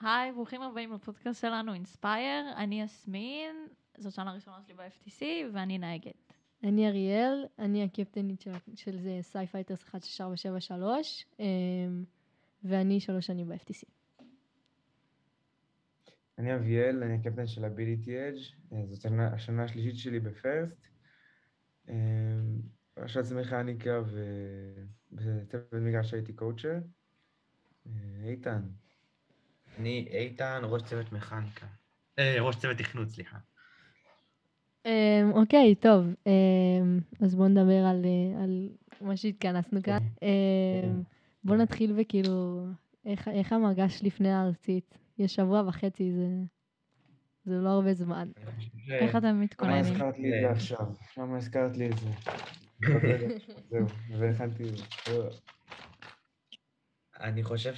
היי, ברוכים הבאים לפודקאסט שלנו, Inspire. אני יסמין, זאת שנה ראשונה שלי ב-FTC, ואני נהגת. אני אריאל, אני הקפטנית של, של זה SciFighters 16473, אמ, ואני שלוש שנים ב-FTC. אני אביאל, אני הקפטן של ה Ability Edge, זאת השנה- השנה השלישית שלי ב FIRST. אמ, ראשת מכניקה ובצוות מגרש הייתי קואוצ'ר. אה, איתן, אני איתן, ראש צוות מכניקה. אה, ראש צוות תכנות, סליחה. אמ, אוקיי, טוב, אמ, אז בואו נדבר על, אה, על מה שהתכנסנו כאן. אמ, בואו נתחיל בכאילו, איך, איך המרגש לפני הארצית? יש שבוע וחצי, זה, זה לא הרבה זמן. ש- איך אתם למה מתכוננים? הזכרת לי את זה עכשיו? למה הזכרת לי את זה? זהו, והכנתי... לא. אני חושב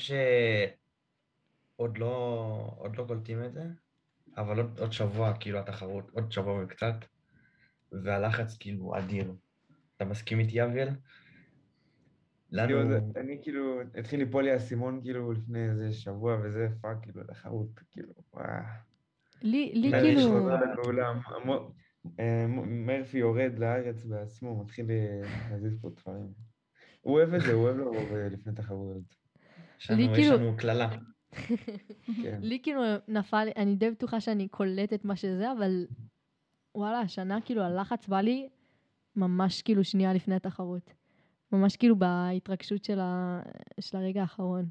שעוד לא, עוד לא קולטים את זה, אבל עוד, עוד שבוע, כאילו, התחרות, עוד שבוע וקצת, והלחץ כאילו אדיר. אתה מסכים איתי, אביאל? לנו... כאילו, זה- אני כאילו, התחיל ליפול לי האסימון כאילו לפני איזה שבוע וזה, fuck, כאילו, תחרות, כאילו, וואו. לי, לי כאילו, עוד- אה, מרפי יורד לארץ בעצמו, מתחיל אה, להזיז פה דברים. הוא אוהב את זה, הוא אוהב לבוא ב- לפני תחרויות. יש לנו, כאילו- לנו קללה. כן. לי כאילו נפל, אני די בטוחה שאני קולטת מה שזה, אבל וואלה, השנה כאילו הלחץ בא לי ממש כאילו שנייה לפני התחרות. ממש כאילו בהתרגשות של, ה... של הרגע האחרון.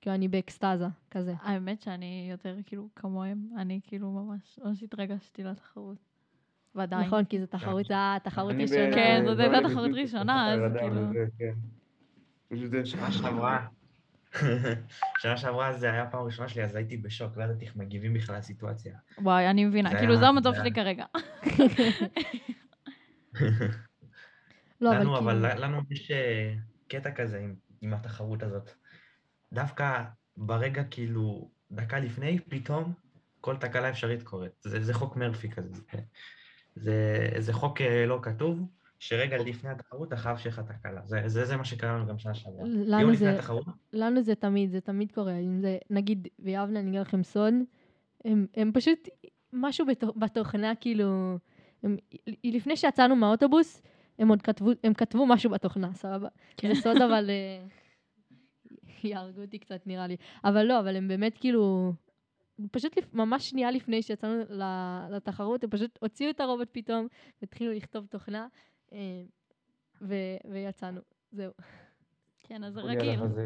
כאילו אני באקסטזה, כזה. האמת שאני יותר כאילו כמוהם, אני כאילו ממש, ממש התרגשתי לתחרות. ועדיין. נכון, כי זו תחרות, היה תחרות ראשונה. כן, זאת הייתה לי תחרות ראשונה, אז כאילו- כן. פשוט שנה שעברה, שנה שעברה זה היה הפעם הראשונה שלי, אז הייתי בשוק, לא ידעתי איך מגיבים בכלל לסיטואציה. וואי, אני מבינה, כאילו זה המצב שלי כרגע. לא, אבל לנו, אבל כאילו... לנו יש אה, קטע כזה עם, עם התחרות הזאת. דווקא ברגע, כאילו, דקה לפני, פתאום כל תקלה אפשרית קורית. זה, זה חוק מרפי כזה. זה, זה, זה חוק אה, לא כתוב, שרגע לפני התחרות אתה חייב שיהיה לך תקלה. זה, זה, זה מה שקרה לנו גם שנה שעברה. לנו זה- התחרות, לנו זה תמיד, זה תמיד קורה. אם זה, נגיד, ביבנה, אני אגיד לכם סוד, הם, הם פשוט, משהו בתוך, בתוכנה, כאילו, הם, לפני שיצאנו מהאוטובוס, הם עוד כתבו, הם כתבו משהו בתוכנה, סבבה? כן. זה סוד, אבל... אה, יהרגו אותי קצת, נראה לי. אבל לא, אבל הם באמת כאילו... פשוט לפ... ממש שנייה לפני שיצאנו ל- לתחרות, הם פשוט הוציאו את הרובוט פתאום, והתחילו לכתוב תוכנה, ו... ויצאנו. זהו. כן, אז זה רגיל. אז,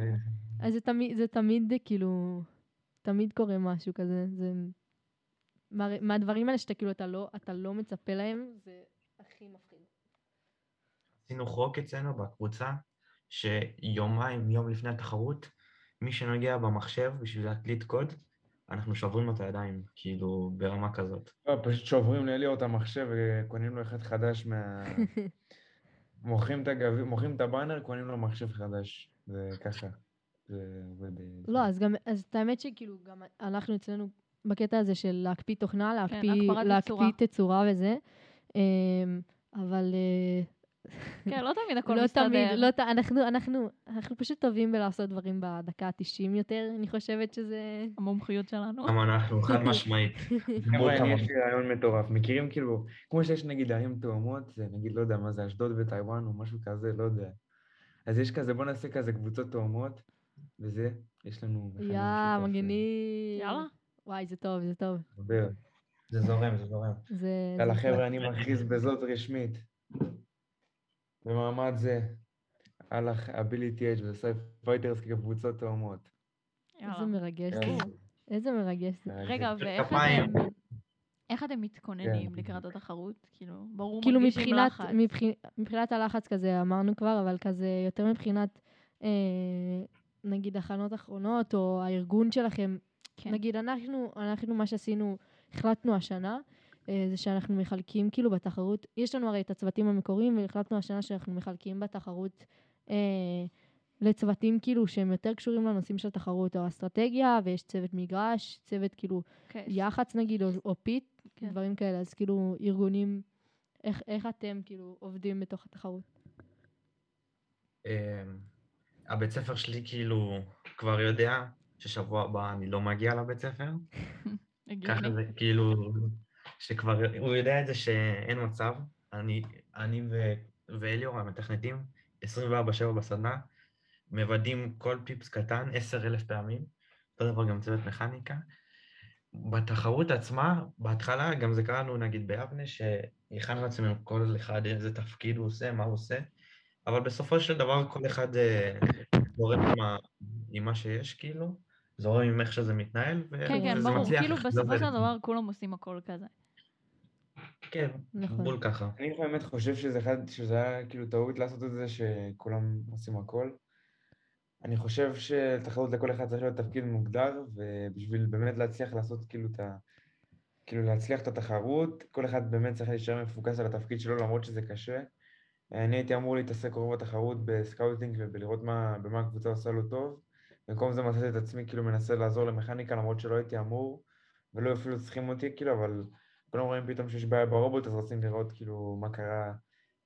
אה, זה תמיד, זה תמיד אה, כאילו, תמיד קורה משהו כזה. זה... מה, מהדברים האלה שאתה כאילו, אתה לא, אתה לא מצפה להם, זה הכי מפחיד. עשינו חוק אצלנו בקבוצה, שיומיים, יום לפני התחרות, מי שנוגע במחשב בשביל להקליט קוד, אנחנו שוברים לו את הידיים, כאילו, ברמה כזאת. לא, פשוט שוברים לאליאור את המחשב וקונים לו אחד חדש מה... מוכרים את הגביע, מוכרים את הבאנר, קונים לו מחשב חדש. זה ככה. זה עובד... לא, אז גם, אז את האמת שכאילו, גם אנחנו אצלנו בקטע הזה של להקפיא תוכנה, להקפיא, הגברת להקפיא תצורה. תצורה וזה, אמ, אבל אה, כן, לא תמיד הכל לא מסתדר. תמיד, לא, ת- אנחנו, אנחנו, אנחנו פשוט טובים בלעשות דברים בדקה ה-90 יותר, אני חושבת שזה... המומחיות שלנו. גם אנחנו, חד משמעית. יש לי רעיון מטורף. מכירים כאילו, כמו שיש נגיד ערים תאומות, זה נגיד, לא יודע מה זה, אשדוד וטיוואן או משהו כזה, לא יודע. אז יש כזה, בוא נעשה כזה קבוצות תאומות, וזה, יש לנו... מכנה יא, משותף, אה, מגניב. יאללה. וואי, זה טוב, זה טוב. זה זורם, זה זורם. זה... יאללה חבר'ה, אני מכריז בזאת רשמית. במעמד זה, על ה Ability Edge ו SciFighters כקבוצות תאומות. איזה. מרגש זה. יאללה. איזה מרגש זה. רגע, ואיך. אתם... איך אתם מתכוננים כן. לקראת התחרות? כאילו, ברור כאילו מרגישים מבחינת, לחץ. מבחינת, מבחינת הלחץ כזה אמרנו כבר, אבל כזה יותר מבחינת, אה, נגיד, הכנות אחרונות, או הארגון שלכם. כן. נגיד, אנחנו, אנחנו, מה שעשינו, החלטנו השנה, זה שאנחנו מחלקים כאילו בתחרות, יש לנו הרי את הצוותים המקוריים, והחלטנו השנה שאנחנו מחלקים בתחרות אה, לצוותים כאילו שהם יותר קשורים לנושאים של תחרות, או אסטרטגיה, ויש צוות מגרש, צוות כאילו כן. יח"צ נגיד, או, או פיט, כן. דברים כאלה. אז כאילו, ארגונים, איך, איך אתם כאילו עובדים בתוך התחרות? אמ, הבית ספר שלי כאילו כבר יודע ששבוע הבא אני לא מגיע לבית ספר. ככה זה כאילו, שכבר, הוא יודע את זה שאין מצב. אני, אני ו, ואליאור המתכנתים, 24/7 בסדנה, מוודאים כל פיפס קטן 10,000 פעמים. אותו דבר גם צוות מכניקה. בתחרות עצמה, בהתחלה, גם זה קרה לנו נגיד ביבנה, שהכנו לעצמנו כל אחד איזה תפקיד הוא עושה, מה הוא עושה, אבל בסופו של דבר כל אחד אה, זורם עם, ה- עם מה שיש, כאילו, זורם עם איך שזה מתנהל, כן, כן, ברור. כאילו זה בסופו. של דבר כולם עושים הכל כזה. כן, נכון. בול ככה. אני באמת חושב שזה אחד, שזה היה כאילו טעות לעשות את זה, שכולם עושים הכל. אני חושב שתחרות לכל אחד צריך להיות תפקיד מוגדר, ובשביל באמת להצליח לעשות כאילו את ה... כאילו להצליח את התחרות, כל אחד באמת צריך להישאר מפוקס על התפקיד שלו, למרות שזה קשה. אני הייתי אמור להתעסק רוב התחרות ב scouting ובלראות מה, במה הקבוצה עושה לו טוב. במקום זה מצאתי את עצמי כאילו מנסה לעזור למכניקה, למרות שלא הייתי אמור, ולא אפילו צריכים אותי, כאילו, אבל כולם רואים פתאום שיש בעיה ברובוט, אז רוצים לראות כאילו מה קרה.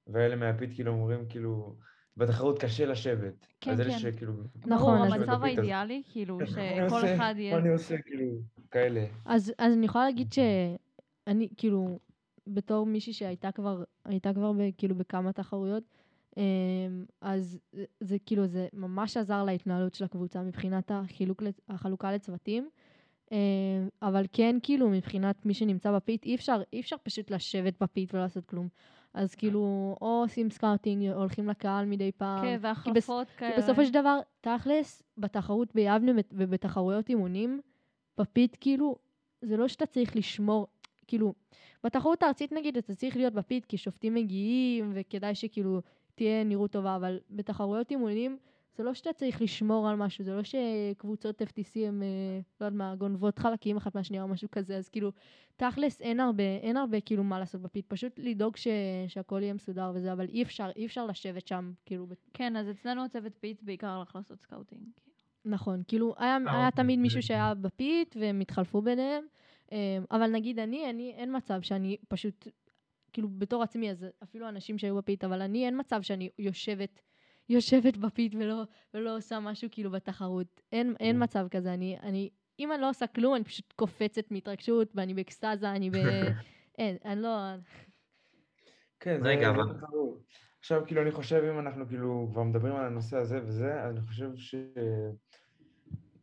ואלה מה pit כאילו אומרים כאילו, בתחרות קשה לשבת. כן, אז אלה כן. שכאילו... נכון, המצב אז- האידיאלי, כאילו, שכל? אחד יהיה... מה אני עושה, כאילו, כאלה. אז, אז אני יכולה להגיד שאני, כאילו, בתור מישהי שהייתה כבר, הייתה כבר ב, כאילו בכמה תחרויות, אמ, אז זה, זה כאילו, זה ממש עזר להתנהלות של הקבוצה מבחינת החילוק, החלוקה לצוותים. אמ, אבל כן, כאילו, מבחינת מי שנמצא ב pit, אי אפשר, אי אפשר פשוט לשבת ב pit ולא לעשות כלום. אז כאילו, או עושים scouting, הולכים לקהל מדי פעם. כן, בס- והחלפות כאלה. כי בסופו של דבר, תכלס, בתחרות ביבנה בת- ובתחרויות אימונים, ב pit, כאילו, זה לא שאתה צריך לשמור, כאילו, בתחרות הארצית נגיד, אתה צריך להיות ב pit כי שופטים מגיעים, וכדאי שכאילו תהיה נראות טובה, אבל בתחרויות אימונים, זה לא שאתה צריך לשמור על משהו, זה לא שקבוצות FTC הם, אה, לא יודעת מה, גונבות חלקים אחת מהשנייה או משהו כזה, אז כאילו, תכלס אין הרבה, אין הרבה כאילו מה לעשות ב pit, פשוט לדאוג ש, שהכל יהיה מסודר וזה, אבל אי אפשר, אי אפשר לשבת שם, כאילו, כן, אז אצלנו הצוות pit בעיקר הלך לעשות scouting. נכון, כאילו היה, אה, היה אוקיי, תמיד מישהו שהיה ב pit והם התחלפו ביניהם, אמ, אבל נגיד אני, אני, אין מצב שאני פשוט, כאילו בתור עצמי, אז אפילו אנשים שהיו ב pit, אבל אני, אין מצב שאני יושבת, יושבת ב pit ולא, ולא עושה משהו כאילו בתחרות. אין, אין כן. מצב כזה, אני, אני, אם אני לא עושה כלום, אני פשוט קופצת מהתרגשות ואני באקסטזה, אני ב... אין, אני לא... כן, זה אבל- תחרות. עכשיו, כאילו, אני חושב, אם אנחנו כאילו כבר מדברים על הנושא הזה וזה, אז אני חושב ש...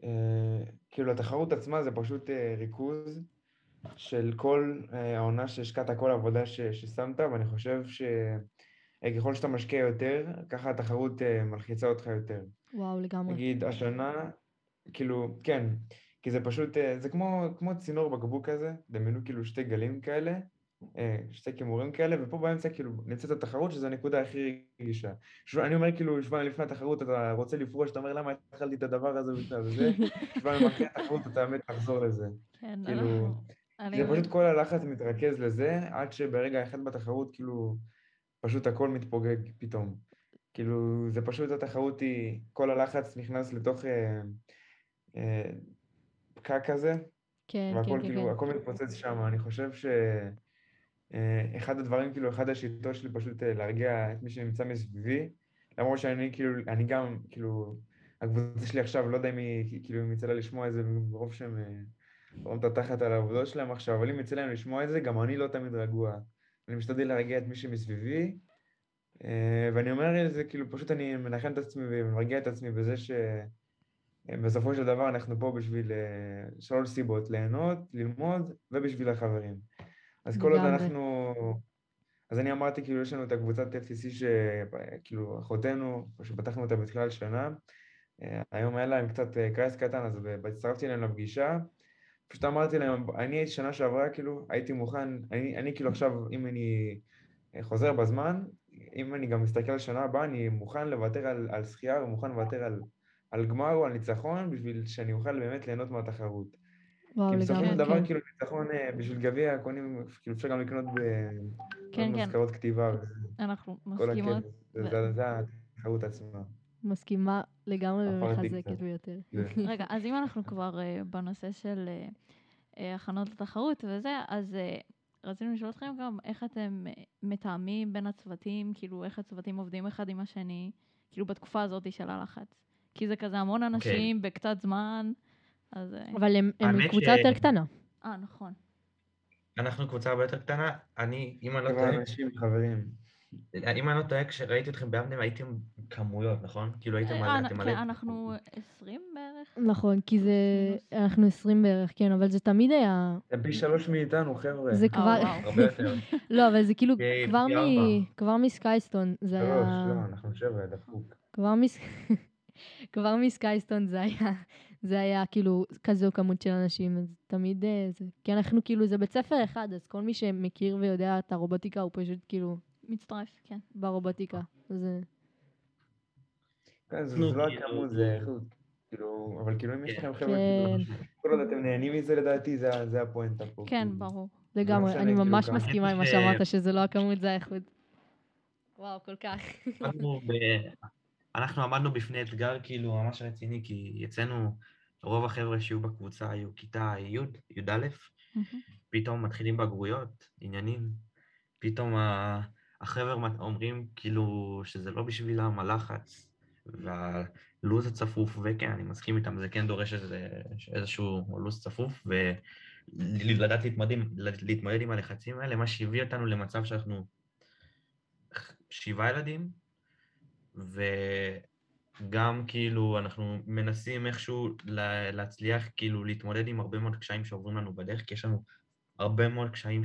אה, כאילו, התחרות עצמה זה פשוט אה, ריכוז של כל אה, העונה שהשקעת, כל העבודה ש- ששמת, ואני חושב שככל שאתה משקיע יותר, ככה התחרות אה, מלחיצה אותך יותר. וואו, לגמרי. נגיד, השנה, כאילו, כן, כי זה פשוט, אה, זה כמו, כמו צינור בקבוק כזה, דמיינו כאילו שתי גלים כאלה, אה, שתי כימורים כאלה, ופה באמצע כאילו נמצאת התחרות, שזו הנקודה הכי רגישה. שוב, אני אומר כאילו, שבועיים לפני התחרות אתה רוצה לפרוש, אתה אומר למה התחלתי את הדבר הזה וזה וזה, שבועיים אחרי התחרות אתה באמת תחזור לזה. כן, כאילו, אני- זה פשוט כל הלחץ מתרכז לזה, עד שברגע אחד בתחרות, כאילו, פשוט הכל מתפוגג פתאום. כאילו, זה פשוט, התחרות היא, כל הלחץ נכנס לתוך אה, אה, פקק כזה, כן, והכל כן, כן, כאילו, כן. הכל מתפוצץ שם. אני חושב ש... אה, הדברים, כאילו, אחד השיטות שלי פשוט אה, להרגיע את מי שנמצא מסביבי, למרות שאני כאילו, אני גם, כאילו, הקבוצה שלי עכשיו, לא יודע אם היא, כאילו, אם יצא לה לשמוע את זה, מרוב שהם אה, רואים את התחת על העבודות שלהם עכשיו, אבל אם יצא להם לשמוע את זה, גם אני לא תמיד רגוע. אני משתדל להרגיע את מי שמסביבי, אה, ואני אומר את זה, כאילו, פשוט אני מנחם את עצמי ומרגיע את עצמי בזה ש... בסופו של דבר אנחנו פה בשביל אה, שלוש סיבות, ליהנות, ללמוד ובשביל החברים. אז כל עוד. אנחנו... אז אני אמרתי, כאילו, יש לנו את הקבוצת FTC שכאילו, אחותנו, שפתחנו אותה בתחילת שנה. אה, היום היה להם קצת אה, כעס קטן, אז הצטרפתי אליהם לפגישה. פשוט אמרתי להם, אני שנה שעברה, כאילו, הייתי מוכן, אני, אני כאילו עכשיו, אם אני אה, חוזר בזמן, אם אני גם מסתכל על שנה הבאה, אני מוכן לוותר על, על שחייה ומוכן לוותר על, על גמר או על ניצחון, בשביל שאני אוכל באמת ליהנות מהתחרות. וואו, כי בסופו של דבר, כן. כאילו, ניצחון אה, בשביל גביע, קונים, כאילו, אפשר גם לקנות כן, כן. במזכרות כתיבה, אנחנו כל מסכימות. הכיף. זה- זה- זה התחרות עצמה. מסכימה לגמרי ומחזקת קצת. ביותר. זה- רגע, אז אם אנחנו כבר אה, בנושא של אה, אה, הכנות לתחרות וזה, אז רצינו לשאול אתכם גם איך אתם מתאמים בין הצוותים, כאילו איך הצוותים עובדים אחד עם השני, כאילו בתקופה הזאת של הלחץ. כי זה כזה המון אנשים בקצת זמן, אז... אבל הם קבוצה יותר קטנה. אה, נכון. אנחנו קבוצה הרבה יותר קטנה, אני, אם אני לא טועה, אנשים, חברים. אם אני לא טועה, כשראיתי אתכם באמנם הייתם כמויות, נכון? כאילו הייתם אה, מלא, אנ- אתם מלא. כן, אנחנו 20 בערך. נכון, כי זה... אנחנו 20 בערך, כן, אבל זה תמיד היה... אתם פי שלוש מאיתנו, חבר'ה. זה אה, כבר... וואו. הרבה יותר. לא, אבל זה כאילו פי- כבר מסקייסטון, זה שלוש, היה... לא, אנחנו שבע, דפוק. כבר מס... כבר מסקייסטון זה היה... זה היה כאילו כזו כמות של אנשים, אז תמיד אה, זה... כי אנחנו כאילו, זה בית ספר אחד, אז כל מי שמכיר ויודע את הרובוטיקה הוא פשוט כאילו מצטרף, כן. ברובוטיקה. זה... כן, זה לא כאילו- הכמות, זה איכות. כאילו, אבל כאילו אם יש כן. לכם חבר'ה, כן. כאילו, כל עוד אתם נהנים מזה לדעתי, זה הפואנטה פה. כן, כאילו. ברור. לגמרי, אני כאילו, ממש כמה- מסכימה עם מה שאמרת, שזה לא הכמות, זה האיכות. וואו, כל כך. אנחנו, עמדנו בפני אתגר כאילו ממש רציני, כי אצלנו רוב החבר'ה שיהיו בקבוצה היו כיתה י', י"א, פתאום מתחילים בגרויות, עניינים, פתאום ה... החבר'ה אומרים כאילו שזה לא בשבילם הלחץ והלו"ז הצפוף, וכן, אני מסכים איתם, זה כן דורש איזה, איזשהו לו"ז צפוף, ולדעת להתמודד, להתמודד עם הלחצים האלה, מה שהביא אותנו למצב שאנחנו שבעה ילדים, וגם כאילו אנחנו מנסים איכשהו לה- להצליח כאילו להתמודד עם הרבה מאוד קשיים שעוברים לנו בדרך, כי יש לנו הרבה מאוד קשיים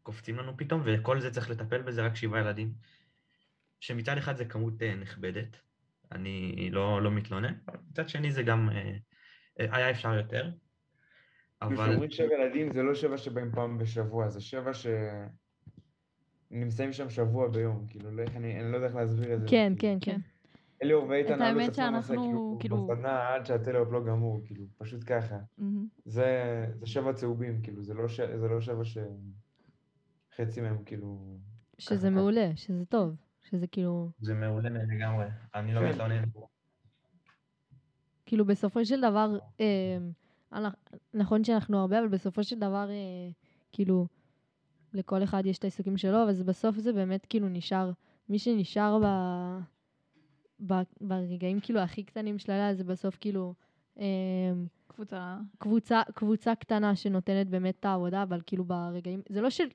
שקופצים לנו פתאום, וכל זה צריך לטפל בזה רק שבעה ילדים, שמצד אחד זה כמות אה, נכבדת, אני לא, לא מתלונן, אבל מצד שני זה גם אה, אה, היה אפשר יותר, כאילו, אבל כשאומרים שבע ילדים, זה לא שבע שבאים פעם בשבוע, זה שבע ש... נמצאים שם שבוע ביום, כאילו, לא אני, אני לא יודע איך להסביר את זה. כן, כאילו. כן, כן. אליאור ואיתן את עלו האמת את עצמם לעשות, שאנחנו, כאילו- בסדנה עד שהטלאופ לא גמור, כאילו, פשוט ככה. מהמם. זה, זה שבע צהובים, כאילו, זה לא, ש... זה לא שבע ש... חצי מהם, כאילו... שזה ככה. מעולה, שזה טוב, שזה כאילו... זה מעולה לגמרי, אני לא כן. מתלונן. כאילו בסופו של דבר, אה, נכון שאנחנו הרבה, אבל בסופו של דבר, אה, כאילו, לכל אחד יש את העיסוקים שלו, אבל בסוף זה באמת כאילו נשאר, מי שנשאר ב, ב, ברגעים כאילו הכי קטנים של הלילה, זה בסוף כאילו אה, קבוצה... קבוצה, קבוצה קטנה שנותנת באמת את העבודה, אבל כאילו ברגעים, זה לא של...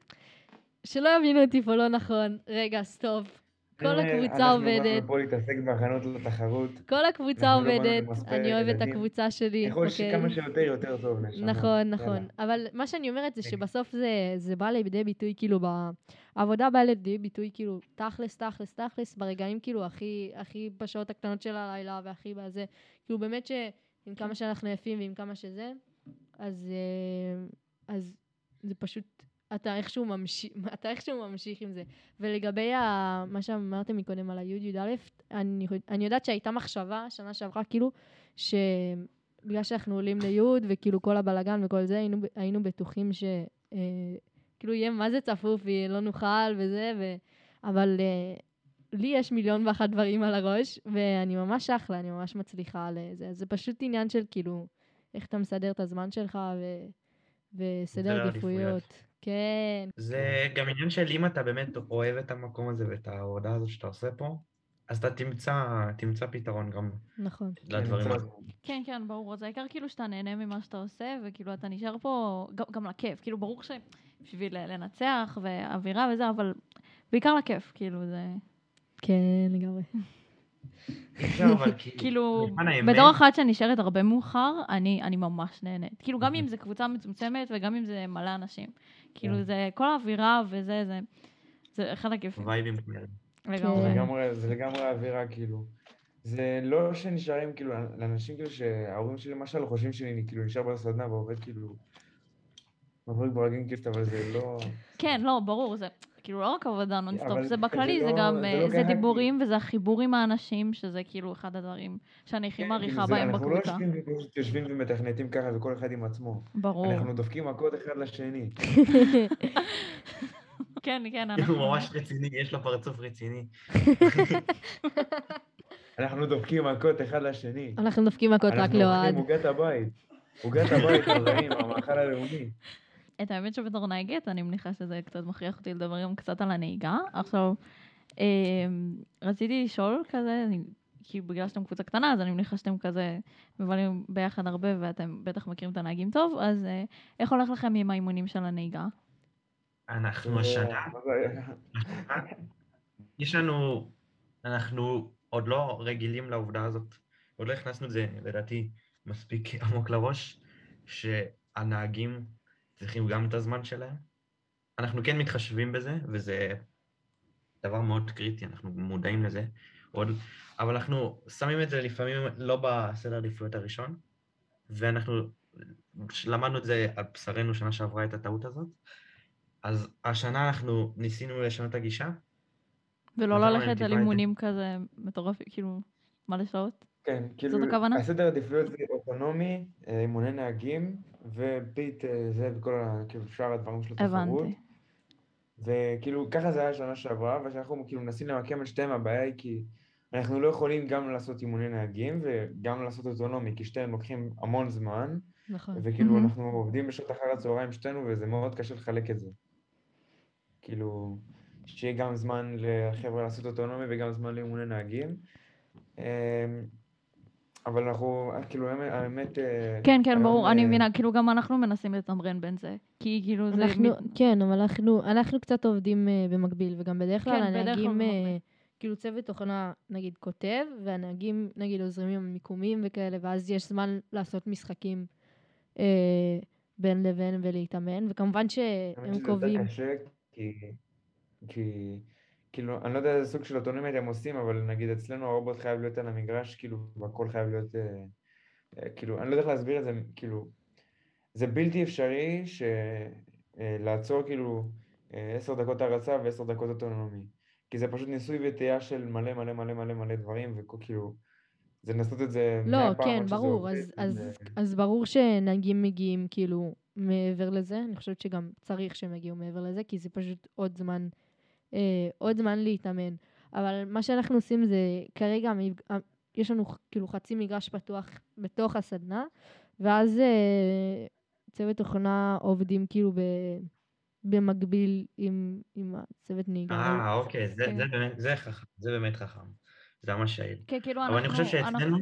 שלא יבינו אותי פה לא נכון, רגע, סטופ. כל הקבוצה אנחנו עובדת, באנו פה להתעסק בהכנות לתחרות. כל הקבוצה אנחנו לא עובדת, אני אוהבת את. הקבוצה שלי, ככל אוקיי? שכמה שיותר, יותר טוב. נכון, נכון. אבל מה שאני אומרת זה כן. שבסוף זה, בא לידי ביטוי, כאילו, ב... העבודה באה לידי ביטוי, כאילו, תכלס, תכלס, תכלס, ברגעים, כאילו, הכי, בשעות הקטנות של הלילה, והכי בזה. כאילו, באמת שעם כמה שאנחנו יפים ועם כמה שזה, אז, אה, אז זה פשוט, אתה איכשהו ממשיך, אתה איכשהו ממשיך עם זה. ולגבי ה, מה שאמרתם מקודם על הי'-י"א, אני, אני יודעת שהייתה מחשבה, שנה שעברה, כאילו, ש... בגלל שאנחנו עולים לי' וכאילו כל הבלגן וכל זה, היינו, היינו בטוחים ש... אה, כאילו יהיה מה זה צפוף ולא נוכל וזה, ו... אבל אה, לי יש מיליון ואחת דברים על הראש, ואני ממש אחלה, אני ממש מצליחה לזה. זה פשוט עניין של כאילו, איך אתה מסדר את הזמן שלך ו... וסדר סדר עדיפויות. כן, זה גם עניין של אם אתה באמת אוהב את המקום הזה ואת העבודה הזאת שאתה עושה פה, אז אתה תמצא, תמצא פתרון גם נכון. לדברים כן, האלה. כן, כן, ברור. אז העיקר כאילו שאתה נהנה ממה שאתה עושה, וכאילו אתה נשאר פה גם, גם לכיף. כאילו, ברור שבשביל לנצח ואווירה וזה, אבל בעיקר לכיף, כאילו, זה... כן, לגמרי. אבל כאילו, בתור אחת שנשארת הרבה מאוחר, אני, אני ממש נהנית. כאילו, גם אם זה קבוצה מצומצמת וגם אם זה מלא אנשים. כאילו, כן. זה, כל האווירה וזה, זה, זה אחד הכיפים. וייבים כאלה. לגמרי. זה לגמרי, זה לגמרי האווירה, כאילו. זה לא שנשארים, כאילו, לאנשים, כאילו, שההורים שלי, למשל, חושבים שאני, כאילו, נשאר בסדנה ועובד, כאילו, מבריק ברגים, כאילו, אבל זה לא... כן, לא, ברור, זה כאילו לא רק עבודה נונסטופ, זה זה בכללי, זה לא- גם, זה אה, לא זה דיבורים וזה החיבור עם האנשים, שזה כאילו אחד הדברים שאני הכי כן, מעריכה כאילו, זה- בהם אנחנו לא בקבוצה. יושבים, ומתכנתים ככה, וכל אחד עם עצמו. ברור. אנחנו דופקים מכות אחד לשני. כן, כן, הוא אנחנו... ממש רציני, יש לו פרצוף רציני. אנחנו דופקים מכות אחד לשני. אנחנו דופקים מכות רק אנחנו לאוהד. אוכלים עוגת הבית. עוגת הבית, חברים, המאכל הלאומי. את האמת שבתור נהגת, אני מניחה שזה קצת מכריח אותי לדבר גם קצת על הנהיגה. עכשיו, אה, רציתי לשאול כזה, אני, כאילו בגלל שאתם קבוצה קטנה, אז אני מניחה שאתם כזה מבלים ביחד הרבה ואתם בטח מכירים את הנהגים טוב, אז אה, איך הולך לכם עם האימונים של הנהיגה? אנחנו השנה, מה זה- יש לנו, אנחנו עוד לא רגילים לעובדה הזאת, עוד לא הכנסנו את זה, לדעתי, מספיק עמוק לראש, שהנהגים צריכים גם את הזמן שלהם. אנחנו כן מתחשבים בזה, וזה דבר מאוד קריטי, אנחנו מודעים לזה, עוד, אבל אנחנו שמים את זה לפעמים לא בסדר העדיפויות הראשון, ואנחנו למדנו את זה על בשרנו שנה שעברה את הטעות הזאת, אז השנה אנחנו ניסינו לשנות את הגישה, ולא נכון, ללכת. אימונים כזה מטורפים, כאילו, מלא שעות? כן, כאילו, הכוונה? הסדר עדיפויות זה אוטונומי, אה, אימוני נהגים, וביט אה, זה וכל ה... כאילו שאר הדברים של התחרות. הבנתי. וכאילו, ככה זה היה שנה שעברה, ושאנחנו כאילו מנסים למקם את שתיהם, הבעיה היא כי אנחנו לא יכולים גם לעשות אימוני נהגים וגם לעשות אוטונומי, כי שתיהם לוקחים המון זמן, נכון. וכאילו מהמם. אנחנו עובדים בשעות אחר הצהריים שתינו, וזה מאוד קשה לחלק את זה. כאילו, שיהיה גם זמן לחבר'ה לעשות אוטונומי וגם זמן לאימוני נהגים. אבל אנחנו, כאילו, האמת- האמת... אה, כן, כן, ברור, אני אה, מבינה, כאילו גם אנחנו מנסים לתמרן בין זה, כי כאילו זה... אנחנו, כן, אבל אנחנו, אנחנו קצת עובדים uh, במקביל, וגם בדרך כלל כן, הנהגים, כאילו צוות תוכנה נגיד כותב, והנהגים נגיד עוזרים עם המיקומים וכאלה, ואז יש זמן לעשות משחקים בין לבין ולהתאמן, וכמובן האמת שהם שזה קובעים, יותר קשה, כי, כי, כאילו, אני לא יודע איזה סוג של אוטונומיה אתם עושים, אבל נגיד אצלנו הרובוט חייב להיות על המגרש, כאילו, והכל חייב להיות, אה, אה, כאילו, אני לא יודע איך להסביר את זה, כאילו, זה בלתי אפשרי ש... אה, לעצור כאילו אה, עשר דקות הרצה ועשר דקות אוטונומי. כי זה פשוט ניסוי וטעייה של מלא מלא מלא מלא מלא דברים, וכאילו, זה לנסות את זה לא, כן, ברור, אז, אז, זה- אז ברור שנהגים מגיעים כאילו מעבר לזה, אני חושבת שגם צריך שהם יגיעו מעבר לזה, כי זה פשוט עוד זמן, אה, עוד זמן להתאמן. אבל מה שאנחנו עושים זה, כרגע יש לנו כאילו חצי מגרש פתוח בתוך הסדנה, ואז אה, צוות תוכנה עובדים כאילו ב, במקביל עם, עם הצוות נהיגה. אה, אוקיי, זה, כן. זה באמת, זה חכם, זה באמת חכם. זה ממש יעיל. כן, כאילו אבל אני אנחנו... חושב שאצלנו,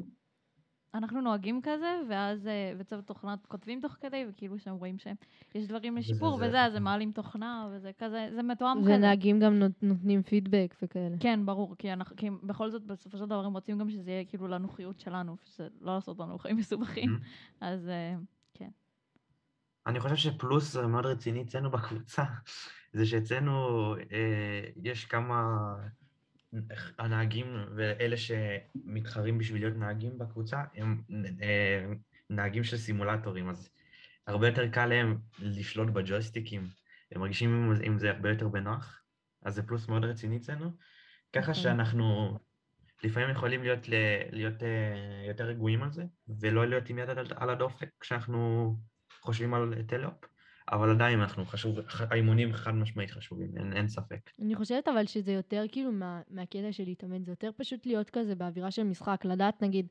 אנחנו- נוהגים כזה, ואז, אה, וצוות תוכנה כותבים תוך כדי, וכאילו שהם רואים שיש דברים וזה- לשיפור זה- וזה, אז הם מעלים תוכנה, וזה כזה, זה מתואם כזה. ונהגים גם נות- נותנים פידבק וכאלה. כן, ברור, כי, אנחנו, כי בכל זאת, בסופו של דבר הם רוצים גם שזה יהיה כאילו לנוחיות שלנו, שזה לא לעשות לנו חיים מסובכים. אז אה, אני חושב שפלוס מאוד רציני אצלנו בקבוצה, זה שאצלנו אה, יש כמה הנהגים ואלה שמתחרים בשביל להיות נהגים בקבוצה, הם אה, נהגים של סימולטורים, אז הרבה יותר קל להם לשלוט בג'ויסטיקים, הם מרגישים עם, עם זה הרבה יותר בנוח, אז זה פלוס מאוד רציני אצלנו, ככה נכון. שאנחנו לפעמים יכולים להיות, להיות אה, יותר רגועים על זה, ולא להיות עם יד על, על הדופק כשאנחנו חושבים על טלאופ, אבל עדיין אנחנו חשוב, האימונים חד משמעית חשובים, אין, אין ספק. אני חושבת אבל שזה יותר כאילו מה, מהקטע של להתאמן, זה יותר פשוט להיות כזה באווירה של משחק, לדעת נגיד,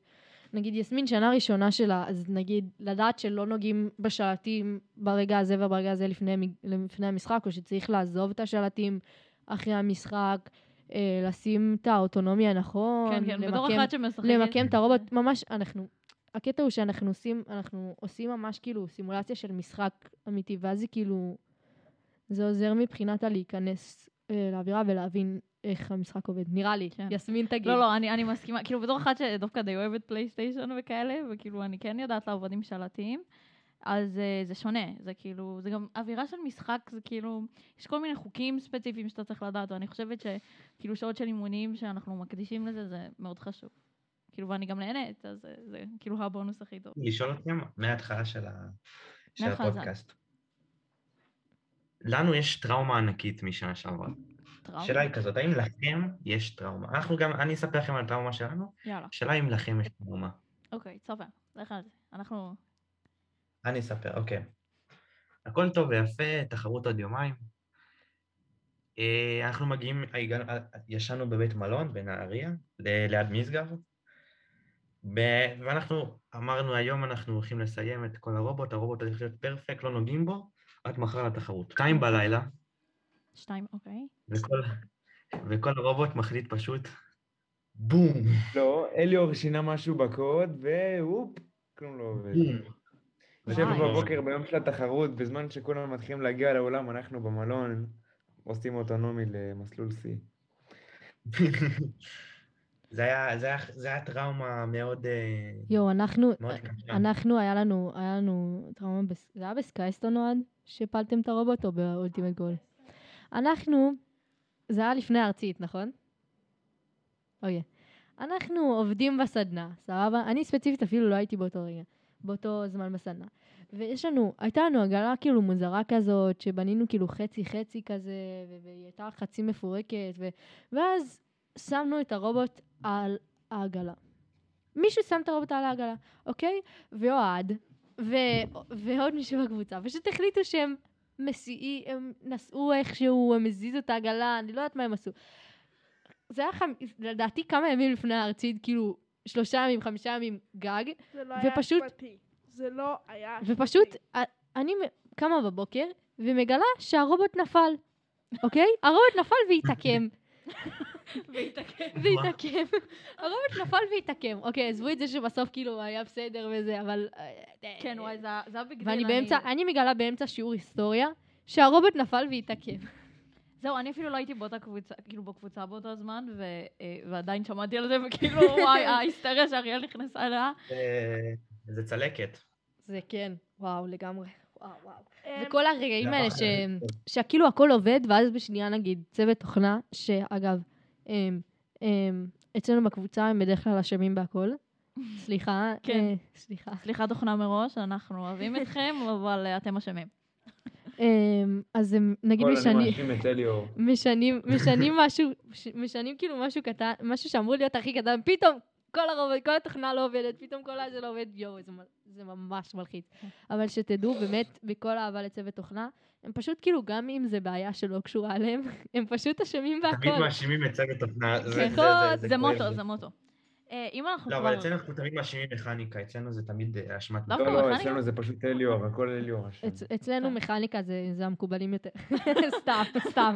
נגיד יסמין שנה ראשונה שלה, אז נגיד לדעת שלא נוגעים בשלטים ברגע הזה וברגע הזה לפני, לפני המשחק, או שצריך לעזוב את השלטים אחרי המשחק, אה, לשים את האוטונומיה הנכון, כן, כן, למקם-. למקם את הרובוט, ממש אנחנו, הקטע הוא שאנחנו עושים, אנחנו עושים ממש כאילו סימולציה של משחק אמיתי, ואז זה כאילו, זה עוזר מבחינת הלהיכנס אה, לאווירה ולהבין איך המשחק עובד, נראה לי. כן. יסמין תגיד. לא, לא, אני, אני מסכימה, כאילו בתור אחת שדווקא די אוהבת פלייסטיישן וכאלה, וכאילו אני כן יודעת לעבוד עם שלטים, אז uh, זה שונה, זה כאילו, זה גם אווירה של משחק, זה כאילו, יש כל מיני חוקים ספציפיים שאתה צריך לדעת, ואני חושבת שכאילו שעות של אימונים שאנחנו מקדישים לזה, זה מאוד חשוב. כאילו, ואני גם נהנית, אז זה, זה כאילו הבונוס הכי טוב. לשאול אתכם מההתחלה של, ה... של. הפודקאסט. לנו יש טראומה ענקית משנה שעברה. טראומה? השאלה היא כזאת, האם לכם יש טראומה? אנחנו גם, אני אספר לכם על הטראומה שלנו, יאללה, השאלה אם לכם יש טראומה. אוקיי, סבבה, לך על זה. אנחנו... אני אספר, אוקיי. הכל טוב ויפה, תחרות עוד יומיים. אה, אנחנו מגיעים, ישנו בבית מלון בנהריה, ליד משגב, ואנחנו אמרנו, היום אנחנו הולכים לסיים את כל הרובוט, הרובוט הולך להיות פרפקט, לא נוגעים בו, עד מחר לתחרות. שתיים בלילה, שתיים, אוקיי. וכל, וכל הרובוט מחליט פשוט בום, לא, אליאור שינה משהו בקוד, והופ, כלום לא עובד. בום. שבע. בבוקר ביום של התחרות, בזמן שכולם מתחילים להגיע לאולם, אנחנו במלון עושים אוטונומי למסלול C. זה היה, זה היה, זה היה טראומה מאוד, אה, יואו, אנחנו, מאוד. אנחנו, היה לנו, היה לנו טראומה, זה היה בסקייסטון אוהד, שהפלתם את הרובוט או באולטימט גול? אנחנו, זה היה לפני הארצית, נכון? אוקיי. אנחנו עובדים בסדנה, סבבה? אני ספציפית אפילו לא הייתי באותו רגע, באותו זמן בסדנה. ויש לנו, הייתה לנו עגלה כאילו מוזרה כזאת, שבנינו כאילו חצי חצי כזה, והיא הייתה חצי מפורקת, ו- ואז שמנו את הרובוט על העגלה. מישהו שם את הרובוט על העגלה, אוקיי? ואוהד, ו- ועוד מישהו בקבוצה, פשוט החליטו שהם מסיעי, הם נסעו איכשהו, הם הזיזו את העגלה, אני לא יודעת מה הם עשו. זה היה חמ... לדעתי כמה ימים לפני הארצית, כאילו שלושה ימים, חמישה ימים גג, זה לא היה ופשוט- אשמתי. זה לא היה ופשוט אשמתי. א- אני קמה בבוקר ומגלה שהרובוט נפל, אוקיי? הרובוט נפל והתעקם. והתעקם. הרובוט נפל והתעקם. אוקיי, עזבו את זה שבסוף כאילו היה בסדר וזה, אבל... אה, כן, וואי, זה היה- בגדיל. ואני אני- באמצע, אני מגלה באמצע שיעור היסטוריה, שהרובוט נפל והתעכב. זהו, אני אפילו לא הייתי באותה קבוצה, כאילו בקבוצה באותו זמן, ו- אה, ועדיין שמעתי על זה, וכאילו, וואי, ההיסטריה שאריאל נכנסה אליה. אה, זה צלקת. זה כן, וואו, לגמרי. וואו, וואו. אמ, וכל הרגעים האלה. להיות- שכאילו הכל עובד, ואז בשנייה נגיד צוות תוכנה, שאגב, הם, הם, אצלנו בקבוצה הם בדרך כלל אשמים בהכל. סליחה, כן. אה, סליחה. סליחה תוכנה מראש, אנחנו אוהבים אתכם, אבל אה, אתם אשמים. הם, אז הם נגיד משנים. משנים, משנים משהו, משנים כאילו משהו קטן, משהו שאמור להיות הכי קטן, פתאום כל הרובד, כל התוכנה לא עובדת, פתאום כל הזה לא עובד, יואו, זה, זה ממש מלחיץ. אבל שתדעו, באמת, בכל אהבה לצוות תוכנה, הם פשוט כאילו, גם אם זה בעיה שלא קשורה אליהם, הם פשוט אשמים תמיד בהכל. מאשימים את צוות תוכנה. זה- מוטו. זה מוטו. אה, אם אנחנו לא. אבל אצלנו אנחנו תמיד מאשימים מכניקה, אצלנו זה תמיד אה, אשמת... דווקא לא, לא, מכניקה? אצלנו זה פשוט אליאור, הכל אליאור אשם. אצ- אצלנו. מכניקה זה, זה המקובלים יותר. סתם, סתם.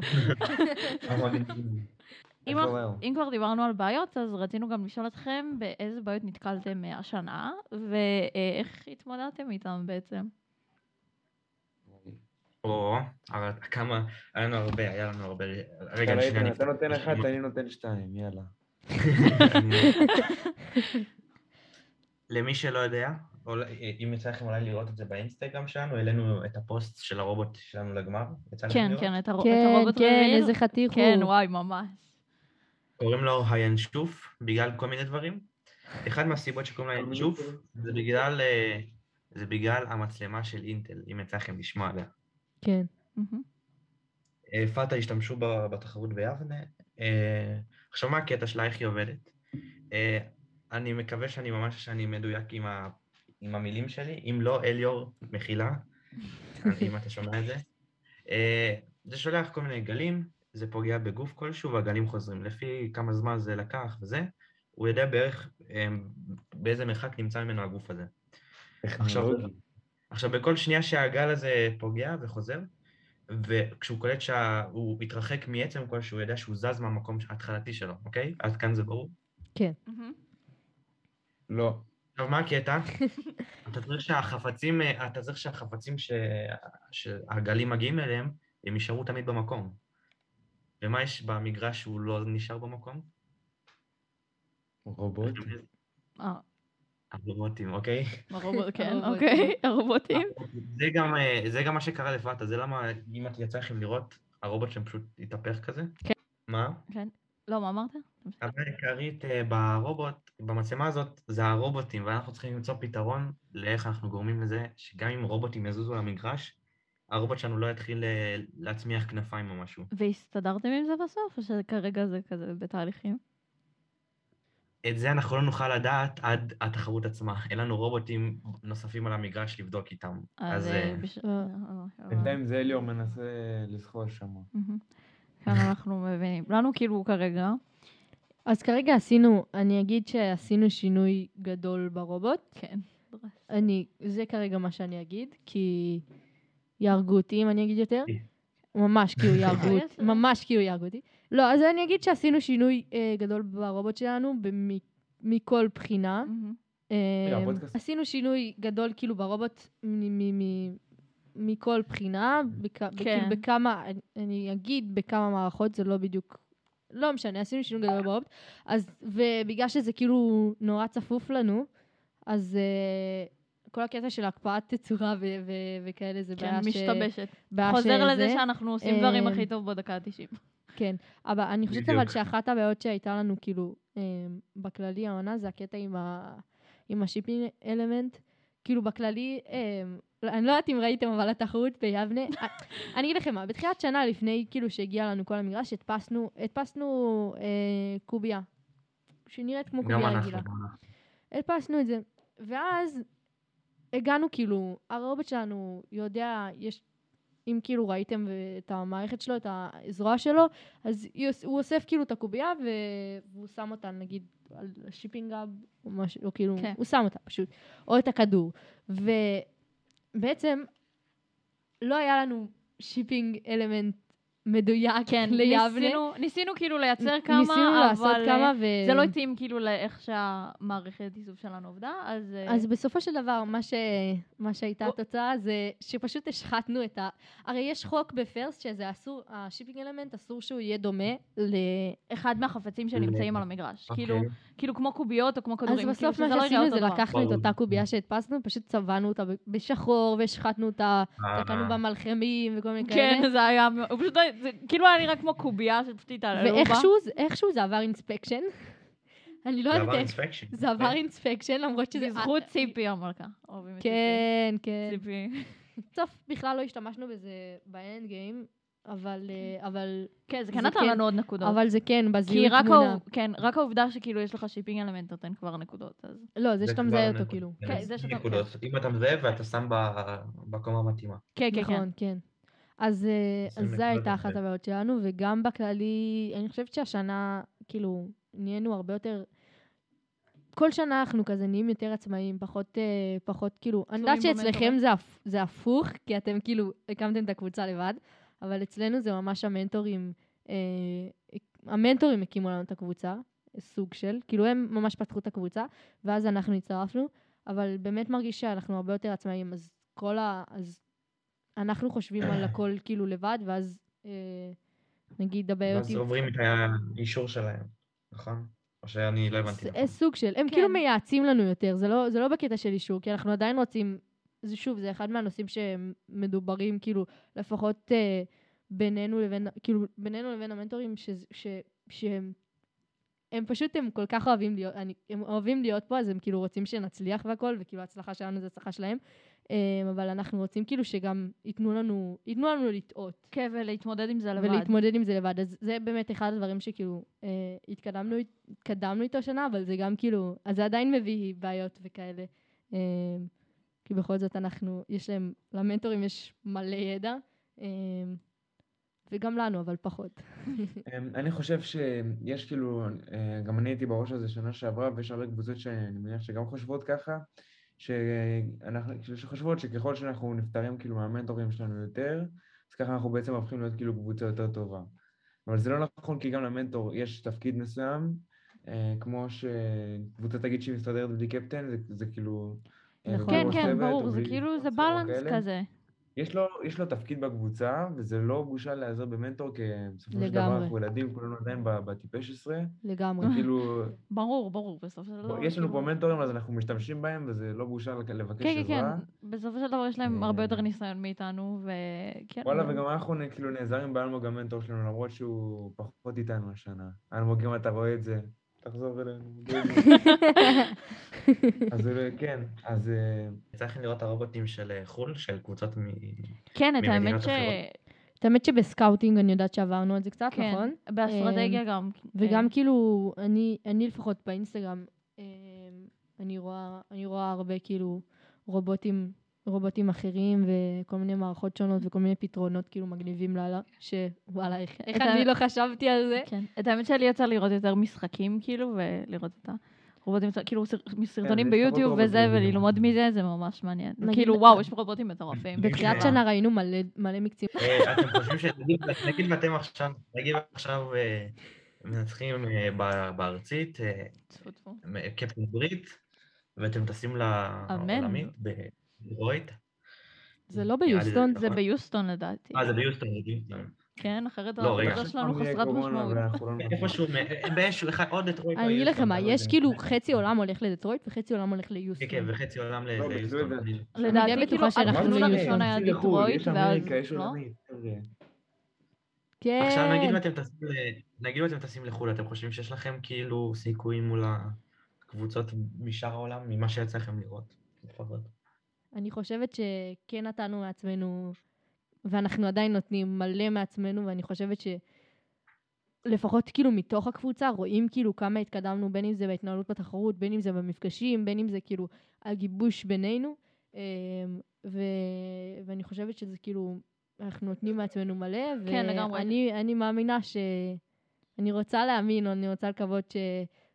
אם כבר דיברנו על בעיות, אז רצינו גם לשאול אתכם באיזה בעיות נתקלתם אה, השנה, ואיך התמודדתם איתם בעצם. או, אבל כמה, היה לנו הרבה, היה לנו הרבה. רגע, אתה שנייה, אתה נותן אחת, אני נותן שתיים, יאללה. למי שלא יודע, אם יצא לכם אולי לראות את זה באינסטגרם שלנו, העלינו את הפוסט של הרובוט שלנו לגמר. כן? כן, את כן, הרובוט כן. איזה חתיך הוא. כן, וואי, ממש. קוראים לו הינשוף, בגלל כל מיני דברים. אחד מהסיבות שקוראים לו הינשוף, זה בגלל, אה, זה בגלל המצלמה של אינטל, אם יצא לכם לשמוע עליה. כן. אה, פאטה השתמשו בתחרות ביבנה. אה, עכשיו, מה הקטע שלה, איך היא עובדת? אה, אני מקווה שאני ממש, שאני מדויק עם, ה, עם המילים שלי, אם לא, אליאור, מחילה, אם אתה שומע את זה. זה שולח כל מיני גלים, זה פוגע בגוף כלשהו, והגלים חוזרים. לפי כמה זמן זה לקח וזה, הוא יודע בערך באיזה מרחק נמצא ממנו הגוף הזה. טכנולוגי. עכשיו, בכל שנייה שהגל הזה פוגע וחוזר, וכשהוא קולט שהוא התרחק מעצם כלשהו, הוא יודע שהוא זז מהמקום ההתחלתי שלו, אוקיי? עד כאן זה ברור. מהמם. לא. עכשיו, מה הקטע? אתה צריך שהחפצים, אתה צריך שהחפצים ש... שהגלים מגיעים אליהם, הם יישארו תמיד במקום. ומה יש במגרש שהוא לא נשאר במקום? רובוט. הרובוטים, אוקיי? הרובוט, כן, הרובוטים. אוקיי, הרובוטים. זה גם, אה, זה גם מה שקרה לפאטה, זה למה, אם את יצא לכם לראות, הרובוט שם פשוט התהפך כזה. כן. מה? לא, מה אמרת? הבעיה העיקרית אה, ברובוט, במצלמה הזאת, זה הרובוטים, ואנחנו צריכים למצוא פתרון לאיך אנחנו גורמים לזה שגם אם רובוטים יזוזו למגרש, הרובוט שלנו לא יתחיל אה, להצמיח כנפיים או משהו. והסתדרתם עם זה בסוף, או שכרגע זה כזה בתהליכים? את זה אנחנו לא נוכל לדעת עד התחרות עצמה. אין לנו רובוטים נוספים על המגרש לבדוק איתם. אז אה, בש- אה, אה, בינתיים זה אליאור מנסה לזחול שם. כאן אנחנו מבינים. לנו כאילו כרגע, אז כרגע עשינו, אני אגיד שעשינו שינוי גדול ברובוט. כן. אני, זה כרגע מה שאני אגיד, כי יהרגו אותי אם אני אגיד יותר. ממש כאילו יהרגו אותי. ממש כאילו יהרגו אותי. לא, אז אני אגיד שעשינו שינוי אה, גדול ברובוט שלנו במ- מכל בחינה. רגע, אה, עשינו שינוי גדול כאילו ברובוט מ- מ- מ- מכל בחינה, בכ- כן. כאילו בכמה, אני- אני אגיד בכמה מערכות, זה לא בדיוק, לא משנה, עשינו שינוי גדול ברובוט, אז, ובגלל שזה כאילו נורא צפוף לנו, אז אה, כל הקטע של הקפאת תצורה ו- ו- וכאלה זה כן, בעיה ש... משתבשת. בעיה חוזר לזה שאנחנו עושים דברים אה, הכי טוב בדקה ה-90. כן, אבל אני חושבת. אבל שאחת הבעיות שהייתה לנו, כאילו, אה, בכללי העונה, זה הקטע עם, ה, עם השיפינג אלמנט. כאילו, בכללי, אה, אני לא יודעת אם ראיתם, אבל התחרות ביבנה, אני אגיד לכם מה, בתחילת שנה לפני, כאילו, שהגיע לנו כל המגרש, הדפסנו, הדפסנו אה, קובייה, שנראית כמו קובייה. רגילה. הדפסנו את זה. ואז הגענו כאילו, הרובוט שלנו יודע, יש, אם כאילו ראיתם את המערכת שלו, את הזרוע שלו, אז הוא אוסף כאילו את הקובייה והוא שם אותה נגיד על ה shipping hub, או משהו, או כאילו, כן. הוא שם אותה פשוט, או את הכדור. ובעצם לא היה לנו shipping element מדויק כן, ליבנה. ניסינו, ניסינו כאילו לייצר כמה, ניסינו לעשות אבל כמה אה, ו... זה לא התאים כאילו לאיך שהמערכת איסוף שלנו עבדה, אז... אה, אז בסופו של דבר, מה, ש... מה שהייתה או- התוצאה זה שפשוט השחתנו את ה... הרי יש חוק ב FIRST שזה אסור, ה shipping element אסור שהוא יהיה דומה ל... אחד מהחפצים שנמצאים על המגרש. אוקיי. כאילו, כאילו כמו קוביות או כמו כדורים. אז כאילו בסוף שזה מה לא שעשינו אותו זה. לקחנו את. אותה קובייה שהדפסנו, פשוט צבענו אותה בשחור והשחתנו אותה, אה, תקענו בה מלחמים וכל מיני כאלה. כן, זה היה, הוא פשוט, זה כאילו היה נראה כמו קובייה שפשוט התעללו בה. ואיכשהו זה- עבר inspection. אני לא זה יודעת עבר איך. inspection. זה עבר inspection למרות שזה... בזכות ציפי את כן, כן. ציפי. בסוף בכלל לא השתמשנו בזה ב end game, אבל... אה, אבל... כן, זה כן נתן כן, לנו עוד נקודות. אבל זה כן, כי בזיהוי תמונה. כן, רק העובדה שכאילו יש לך shipping element נותן כבר נקודות, אז... לא, זה שאתה מזהה אותו, כאילו. כן, זה שאתה- נקודות. אם אתה מזהה ואתה שם ב- בקומה המתאימה. כן, כן, כן. אז, אה, זו הייתה אחת. הבעיות שלנו, וגם בכללי, אני חושבת שהשנה, כאילו, נהיינו הרבה יותר... כל שנה אנחנו כזה נהיים יותר עצמאיים, פחות, אה, פחות כאילו, אני יודעת שאצלכם. זה, הפ- זה הפוך, כי אתם כאילו הקמתם את הקבוצה לבד, אבל אצלנו זה ממש המנטורים, אה, המנטורים הקימו לנו את הקבוצה, סוג של, כאילו הם ממש פתחו את הקבוצה, ואז אנחנו הצטרפנו, אבל באמת מרגיש שאנחנו הרבה יותר עצמאיים, אז כל ה... אז אנחנו חושבים על הכל כאילו לבד, ואז אה, נגיד הבעיות ואז עוברים את האישור שלהם, נכון? או שאני לא הבנתי נכון. אה, סוג של, הם כן. כאילו מייעצים לנו יותר, זה לא, זה לא בקטע של אישור, כי אנחנו עדיין רוצים, זה שוב, זה אחד מהנושאים שמדוברים כאילו לפחות אה, בינינו לבין, כאילו בינינו לבין המנטורים, ש, ש, שהם הם פשוט, הם כל כך אוהבים להיות, אני, הם אוהבים להיות פה, אז הם כאילו רוצים שנצליח והכל, וכאילו ההצלחה שלנו זה הצלחה שלהם, אבל אנחנו רוצים כאילו שגם ייתנו לנו, ייתנו לנו לטעות. כן, ולהתמודד עם זה לבד. ולהתמודד עם זה לבד. אז זה באמת אחד הדברים שכאילו אה, התקדמנו, התקדמנו איתו שנה, אבל זה גם כאילו, אז זה עדיין מביא בעיות וכאלה. אה, כי בכל זאת אנחנו, יש להם, למנטורים יש מלא ידע, אה, וגם לנו, אבל פחות. אמ, אני חושב שיש כאילו, אה, גם אני הייתי בראש הזה שנה שעברה, ויש הרבה קבוצות שאני מניח שגם חושבות ככה, שאנחנו, כאילו שחושבות שככל שאנחנו נפטרים כאילו מהמנטורים שלנו יותר, אז ככה אנחנו בעצם הופכים להיות כאילו קבוצה יותר טובה. אבל זה לא נכון, כי גם למנטור יש תפקיד מסוים, אה, כמו שקבוצה תגיד שהיא מסתדרת בלי קפטן, זה, זה כאילו... אה, נכון. כן, כן, ברור, זה כאילו, זה בלנס. כזה. יש לו, יש לו תפקיד בקבוצה, וזה לא בושה להיעזר במנטור, כי בסופו של דבר. אנחנו ילדים, כולנו עדיין בטיפש עשרה. לגמרי. כאילו, ברור, ברור, בסופו של דבר. יש לנו פה כאילו- מנטורים, אז אנחנו משתמשים בהם, וזה לא בושה לבקש כן, כן, כן. עזרה. בסופו של דבר יש להם הרבה יותר ניסיון מאיתנו, וכן. וואלה, וגם אנחנו כאילו נעזרים באלמוג המנטור שלנו, למרות שהוא פחות איתנו השנה. אלמוג, אם אתה רואה את זה, תחזור אלינו. אז אה, כן, אז אה, לכם לראות את הרובוטים של אה, חו"ל, של קבוצות מ... כן, את האמת ממדינות ש... אחרות. את האמת שבסקאוטינג אני יודעת שעברנו על זה קצת, כן, נכון? באסטרטגיה גם. וגם אה, כאילו, אני, אני לפחות באינסטגרם, אמ, אני רואה, אני רואה הרבה כאילו רובוטים, רובוטים אחרים וכל מיני מערכות שונות וכל מיני פתרונות כאילו מגניבים לאללה, שוואלה, איך, איך אני לא חשבתי על זה? כן. את האמת שלי יצא לראות יותר משחקים, כאילו, ולראות את רובוטים, כאילו סר- סרטונים יש ביוטיוב וזה. וללמוד מזה, זה ממש מעניין. כאילו, וואו, יש רובוטים מטורפים. בתחילת. שנה ראינו מלא- מלא מקצים. אה, אתם חושבים ש... נגיד- ואתם עכשיו, נגיד עכשיו אה, מנצחים אה, בארצית. קפטן ברית, ואתם טסים אמן. בדרויד. זה לא ביוסטון, זה נכון? ביוסטון לדעתי. אה, זה ביוסטון, זה ביוסטון. כן, אחרת לא. העבודה שלנו פעם יהיה חסרת משמעות. לא. איפשהו, מ- באיזשהו אחד, עוד דטרויט. אני אגיד לכם מה, יש כאילו חצי עולם הולך לדטרויט וחצי עולם הולך כן, כן, ליוסטון. וחצי עולם לא, ליוסטון. לדעתי, בטוחה שאנחנו לא הראשון היה תצאי לחו"ל, דיטרויט, יש ואז... לא? כן. עכשיו נגיד נגיד ואתם טסים לחו"ל, אתם חושבים שיש לכם כאילו סיכויים מול הקבוצות משאר העולם, ממה שיצא לכם לראות? לפחות. אני חושבת שכן נתנו מעצמנו, ואנחנו עדיין נותנים מלא מעצמנו, ואני חושבת שלפחות כאילו מתוך הקבוצה רואים כאילו כמה התקדמנו, בין אם זה בהתנהלות בתחרות, בין אם זה במפגשים, בין אם זה כאילו הגיבוש בינינו. אמ, ו... ואני חושבת שזה כאילו, אנחנו נותנים מעצמנו מלא, כן, לגמרי. ואני אני מאמינה ש... אני רוצה להאמין, או אני רוצה לקוות ש...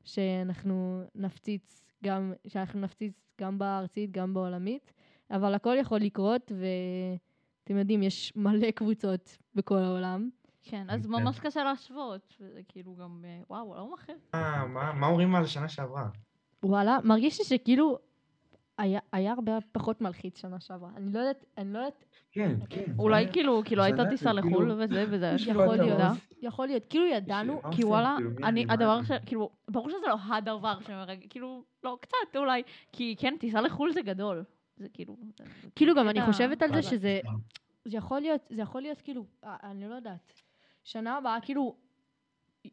שאנחנו נפציץ גם, שאנחנו נפציץ גם בארצית, גם בעולמית, אבל הכל יכול לקרות, ואתם יודעים, יש מלא קבוצות בכל העולם. כן, אז כן. ממש קשה להשוות. וזה כאילו גם, אה, וואו, לא אחר. מה מה אומרים על השנה שעברה? וואלה, מרגיש לי שכאילו היה, היה הרבה פחות מלחיץ שנה שעברה. אני לא יודעת, אני לא יודעת, כן, כן. אולי כאילו, כאילו הייתה טיסה זה לחו"ל כאילו- וזה, וזה היה כאילו יכול להיות. יכול להיות, כאילו ידענו, כי? וואלה, כאילו, אני, הדבר? ש... כאילו, ברור שזה לא הדבר שמרגע, כאילו, לא, קצת אולי, כי כן, טיסה לחו"ל זה גדול. זה כאילו... כאילו גם אני חושבת על זה. שזה, זה יכול להיות, זה יכול להיות כאילו, אה, אני לא יודעת. שנה הבאה כאילו,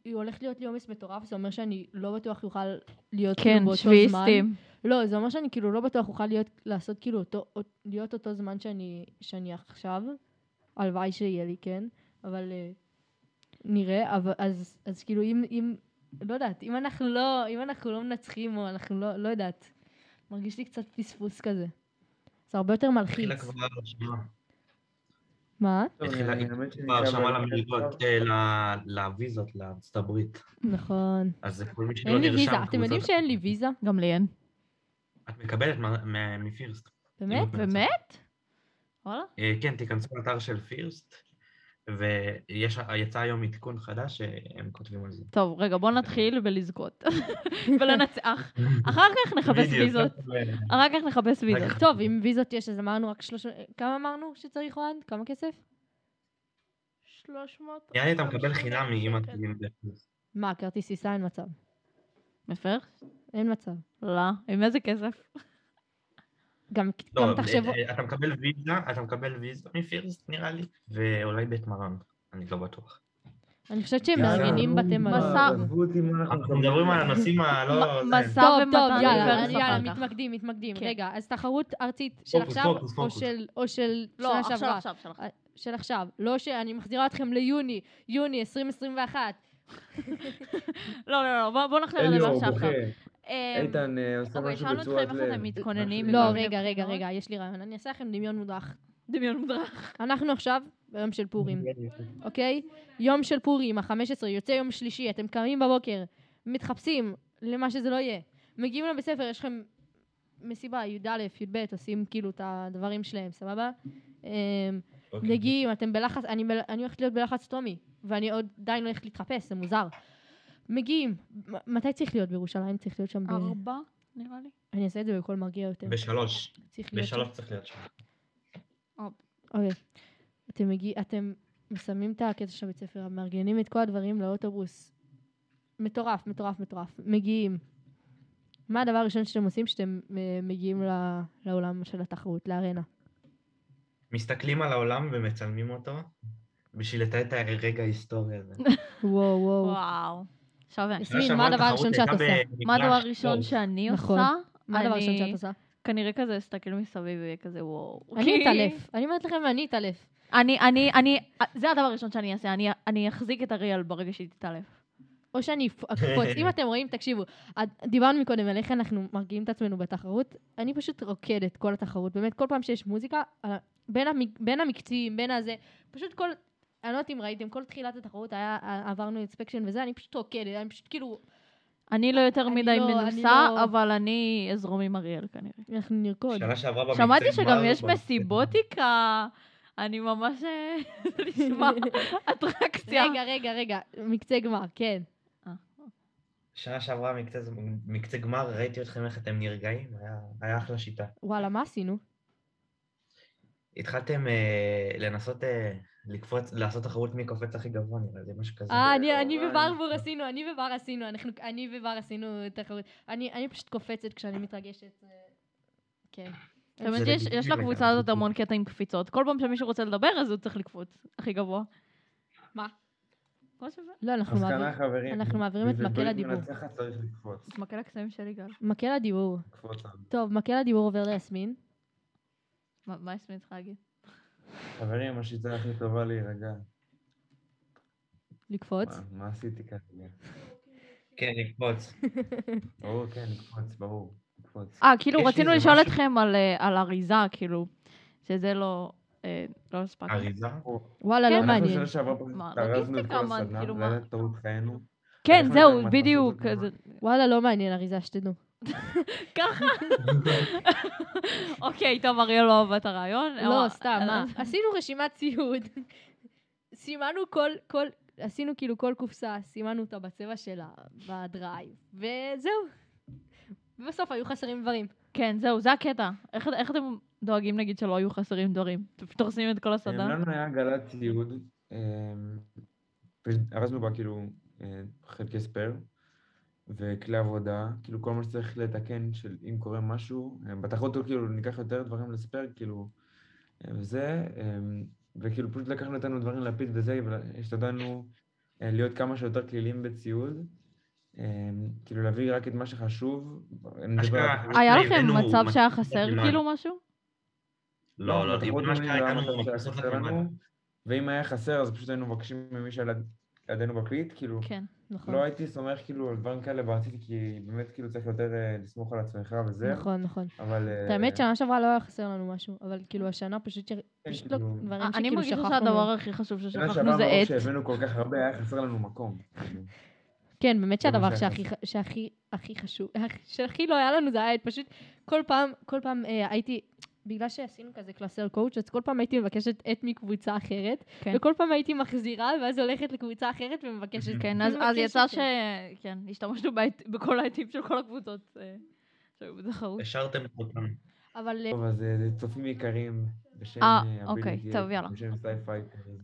היא הולכת להיות לי עומס מטורף, זה אומר שאני לא בטוח יוכל להיות כאילו כן, באותו זמן. שביעיסטים. לא, זה אומר שאני כאילו לא בטוח אוכל להיות, לעשות כאילו אותו, להיות אותו זמן שאני, שאני עכשיו. הלוואי שיהיה לי, כן, אבל אה, נראה, אבל, אז, אז כאילו אם, אם, לא יודעת, אם אנחנו לא, אם אנחנו לא מנצחים או אנחנו לא, לא יודעת, מרגיש לי קצת פספוס כזה. זה הרבה יותר מלחיץ. מה? כבר חייב למלגות, אה, לוויזות לארצות הברית. נכון. אז זה כל מי שלא אין לי נרשם. ויזה, אתם יודעים שאין לי ויזה? גם לי אין. את מקבלת מה- מה- מפירסט. באמת? באמת? וואלה? אה, כן, תיכנסו לאתר של פירסט, ויצא היום עדכון חדש שהם כותבים על זה. טוב, רגע, בוא נתחיל בלזכות. ולנצח. אחר כך נחפש ויזות. אחר כך נחפש ויזות. טוב, אם ויזות יש, אז אמרנו רק שלושה... כמה אמרנו שצריך אוהד? כמה כסף? 300. נראה לי אתה מקבל חינם אם את שקל. תגיד בפירסט. מה, כרטיס טיסה אין מצב. מפר? אין מצב. לא. עם איזה כסף? גם, לא, גם תחשבו... אה, אתה מקבל ויזה, אתה מקבל ויזה מפירסט נראה לי, ואולי בית מרן, אני לא בטוח. אני חושבת שהם מארגנים בתי מלון. אנחנו מדברים על הנושאים הלא... זה. מסע טוב, ומתן טוב, יאללה, יאללה. מתמקדים, מתמקדים. כן. רגע, אז תחרות ארצית של עכשיו, או. של- או של לא, שנה עכשיו, שעברה? עכשיו, עכשיו. של עכשיו. לא שאני מחזירה אתכם ליוני, יוני 2021. לא, לא, לא, בוא- בוא נחזור לדבר אליאור אמ, איתן אה, עושה משהו שאלנו בצורת אתכם איך לב. אתם מתכוננים. לא, לכל מיני רגע, רגע. רגע, יש לי רעיון. אני אעשה לכם דמיון מודרך. דמיון מודרך. אנחנו עכשיו ביום של פורים. אוקיי? יום של פורים, ה-15, יוצא יום שלישי, אתם קמים בבוקר, מתחפשים למה שזה לא יהיה. מגיעים לבית ספר, יש לכם מסיבה, י"א, י"ב, עושים כאילו את הדברים שלהם, סבבה? אמ, אוקיי. מגיעים, אתם בלחץ, אני, הולכת להיות בלחץ טומי, ואני עוד עדיין לא הולכת להתחפש, זה מוזר. מגיעים, מתי צריך להיות בירושלים? צריך להיות שם ב... ארבע, נראה לי. אני אעשה את זה בקול מרגיע יותר. בשלוש. צריך להיות שם. בשלוש צריך להיות שם. אוקיי. אתם מגיעים, אתם מסיימים את הקטע של הבית ספר, מארגנים את כל הדברים לאוטובוס. מטורף, מטורף, מטורף. מגיעים. מה הדבר הראשון שאתם עושים כשאתם אה, מגיעים ל- לעולם של התחרות, לארנה? מסתכלים על העולם ומצלמים אותו, בשביל לתת את הרגע ההיסטורי הזה. וואו, וואו. וואו. שווה. יסמין, מה הדבר הראשון שאת עושה? מה הדבר. הראשון שאני נכון. עושה? מה הדבר הראשון אני שאת עושה? כנראה כזה אסתכל מסביב ויהיה כזה וואו. אני כי- אתעלף. אני אומרת לכם, אני אתעלף. אני, אני, אני, זה הדבר הראשון שאני אעשה, אני, אני אחזיק את אריאל ברגע שהיא תתעלף. או שאני אקפוץ. אם אתם רואים, תקשיבו, דיברנו מקודם על איך אנחנו מרגיעים את עצמנו בתחרות. אני פשוט רוקדת כל התחרות. באמת, כל פעם שיש מוזיקה, בין, המק, בין המקצים, בין הזה, פשוט כל... אני לא יודעת אם ראיתם, כל תחילת התחרות היה, אה, עברנו אינספקשן וזה, אני פשוט רוקדת, אני פשוט כאילו... אני לא יותר מדי לא- מנוסה, לא- אבל אני אזרום עם אריאל כנראה. אנחנו נרקוד. שנה שעברה במקצה שמעתי שגם יש מסיבותיקה. אני ממש... אה, זה נשמע אטרקציה. רגע, רגע, רגע, מקצה גמר, כן. שנה שעברה מקצה, גמר, ראיתי אתכם איך אתם נרגעים, היה, היה אחלה שיטה. וואלה, מה עשינו? התחלתם אה, לנסות אה, לקפוץ, לעשות תחרות מי קופץ הכי גבוה, נראה לי, משהו כזה. אה, אני- אני וואי. וברבור עשינו, אני ובר עשינו, אנחנו- אני ובר עשינו תחרות. אני אני פשוט קופצת כשאני מתרגשת. אה, כן. שיש לגיטימי יש לקבוצה. הזאת המון קטע עם קפיצות. כל פעם שמישהו רוצה לדבר, אז הוא צריך לקפוץ הכי גבוה. מה? לא, אנחנו מעבירים. חברים. אנחנו מעבירים את מקל הדיבור. צריך לקפוץ. מקל הקסמים של יגאל. מקל הדיבור. טוב, מקל הדיבור עובר ליסמין. מה יסמין צריכה להגיד? חברים, השיטה הכי טובה להירגע. לקפוץ. מה- מה עשיתי כרגע? כן, לקפוץ. ברור, כן, לקפוץ, ברור. לקפוץ. אה, כאילו יש רצינו לשאול משהו- אתכם על, אה, על אריזה, כאילו, שזה לא, אה, לא הספקנו. אריזה? וואלה, לא כן. אנחנו מעניין. שנה שעברה טרזנו את כל הסדנה, כאילו, זה? היה טעות חיינו. כן, אנחנו זהו, בדיוק. וואלה, לא מעניין, אריזה, שתדעו. ככה. אוקיי, טוב, אריאל לא אהבה את הרעיון. לא, אבל- סתם, מה? עשינו רשימת ציוד. סימנו כל, כל, עשינו כאילו כל קופסה, סימנו אותה בצבע שלה, ב Drive, וזהו. ובסוף היו חסרים דברים. כן, זהו, זה הקטע. איך איך אתם דואגים, נגיד, שלא היו חסרים דברים? פשוט הורסים את כל אה, הסדנה? לנו היה עגלת ציוד, אה, ארזנו בה כאילו אה, חלקי spare וכלי עבודה, כאילו כל מה שצריך לתקן של אם קורה משהו, אה, בתחרות כאילו ניקח יותר דברים ל spare, כאילו, אה, וזה, אה, וכאילו פשוט לקחנו איתנו דברים להפיץ וזה, והשתדלנו אה, להיות כמה שיותר כלילים בציוד, אה, כאילו להביא רק את מה שחשוב, היה לכם מצב שהיה חסר. כאילו משהו? לא, לא, בתחרות מה שקרה לא איתנו. לנו, ואם היה חסר אז פשוט היינו מבקשים ממי שלידינו בקליט, כאילו, כן. נכון. לא הייתי סומך כאילו על דברים כאלה בעתיד, כי באמת כאילו צריך יותר אה, לסמוך על עצמך וזה, נכון, נכון. אבל... את האמת, שנה שעברה לא היה חסר לנו משהו, אבל כאילו השנה פשוט ש- כן, פשוט לא כאילו- דברים אני שכאילו מרגישה שכחנו שהדבר מהם. הכי חשוב שנה ששכחנו זה עט. שהבאנו כל כך הרבה, היה חסר לנו מקום. כאילו. כן, באמת שהדבר שהכי, שהכי, הכי חשוב, שהכי לא היה לנו זה היה פשוט כל פעם, כל פעם אה, הייתי, בגלל שעשינו כזה קלאסר קואוצ' אז כל פעם הייתי מבקשת עט מקבוצה אחרת, כן. וכל פעם הייתי מחזירה, ואז הולכת לקבוצה אחרת ומבקשת. כן, אז אז יצא ש... כן. השתמשנו בעט- בכל העטים של כל הקבוצות אה, שהיו בתחרות. השארתם אותנו. אבל אה, טוב, אז אה, צופים יקרים, בשם אה, אוקיי, טוב, יאללה. בשם סייפייטרים.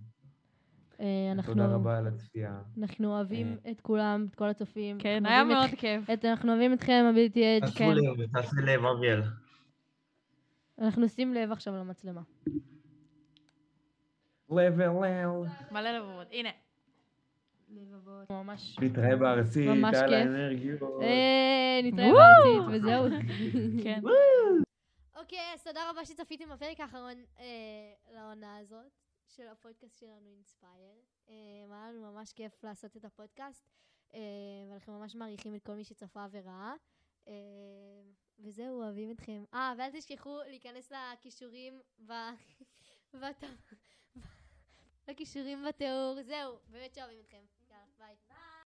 אה, אנחנו, תודה רבה על הצפייה. אנחנו אוהבים את כולם, את כל הצופים. כן, אנחנו היה מאוד את- כיף. את- אנחנו אוהבים אתכם, אביליטי אדג', תעשו. לב, תעשה לב, אביאל. אנחנו נשים לב עכשיו למצלמה. לבל מלא לבבות. הנה. לבבות. ממש... נתראה בארצית, ממש על. האנרגיות. אה, נתראה. בארצית, וזהו. כן. אוקיי, אז תודה רבה שצפיתם בפרק האחרון אה, לעונה הזאת של הפודקאסט שלנו אינספייר. אה, היה לנו ממש כיף לעשות את הפודקאסט, ואנחנו ממש מעריכים את כל מי שצפה וראה. אה, וזהו, אוהבים אתכם. אה, ואל תשכחו להיכנס לכישורים ב... לכישורים בתיאור. זהו, באמת שאוהבים אתכם.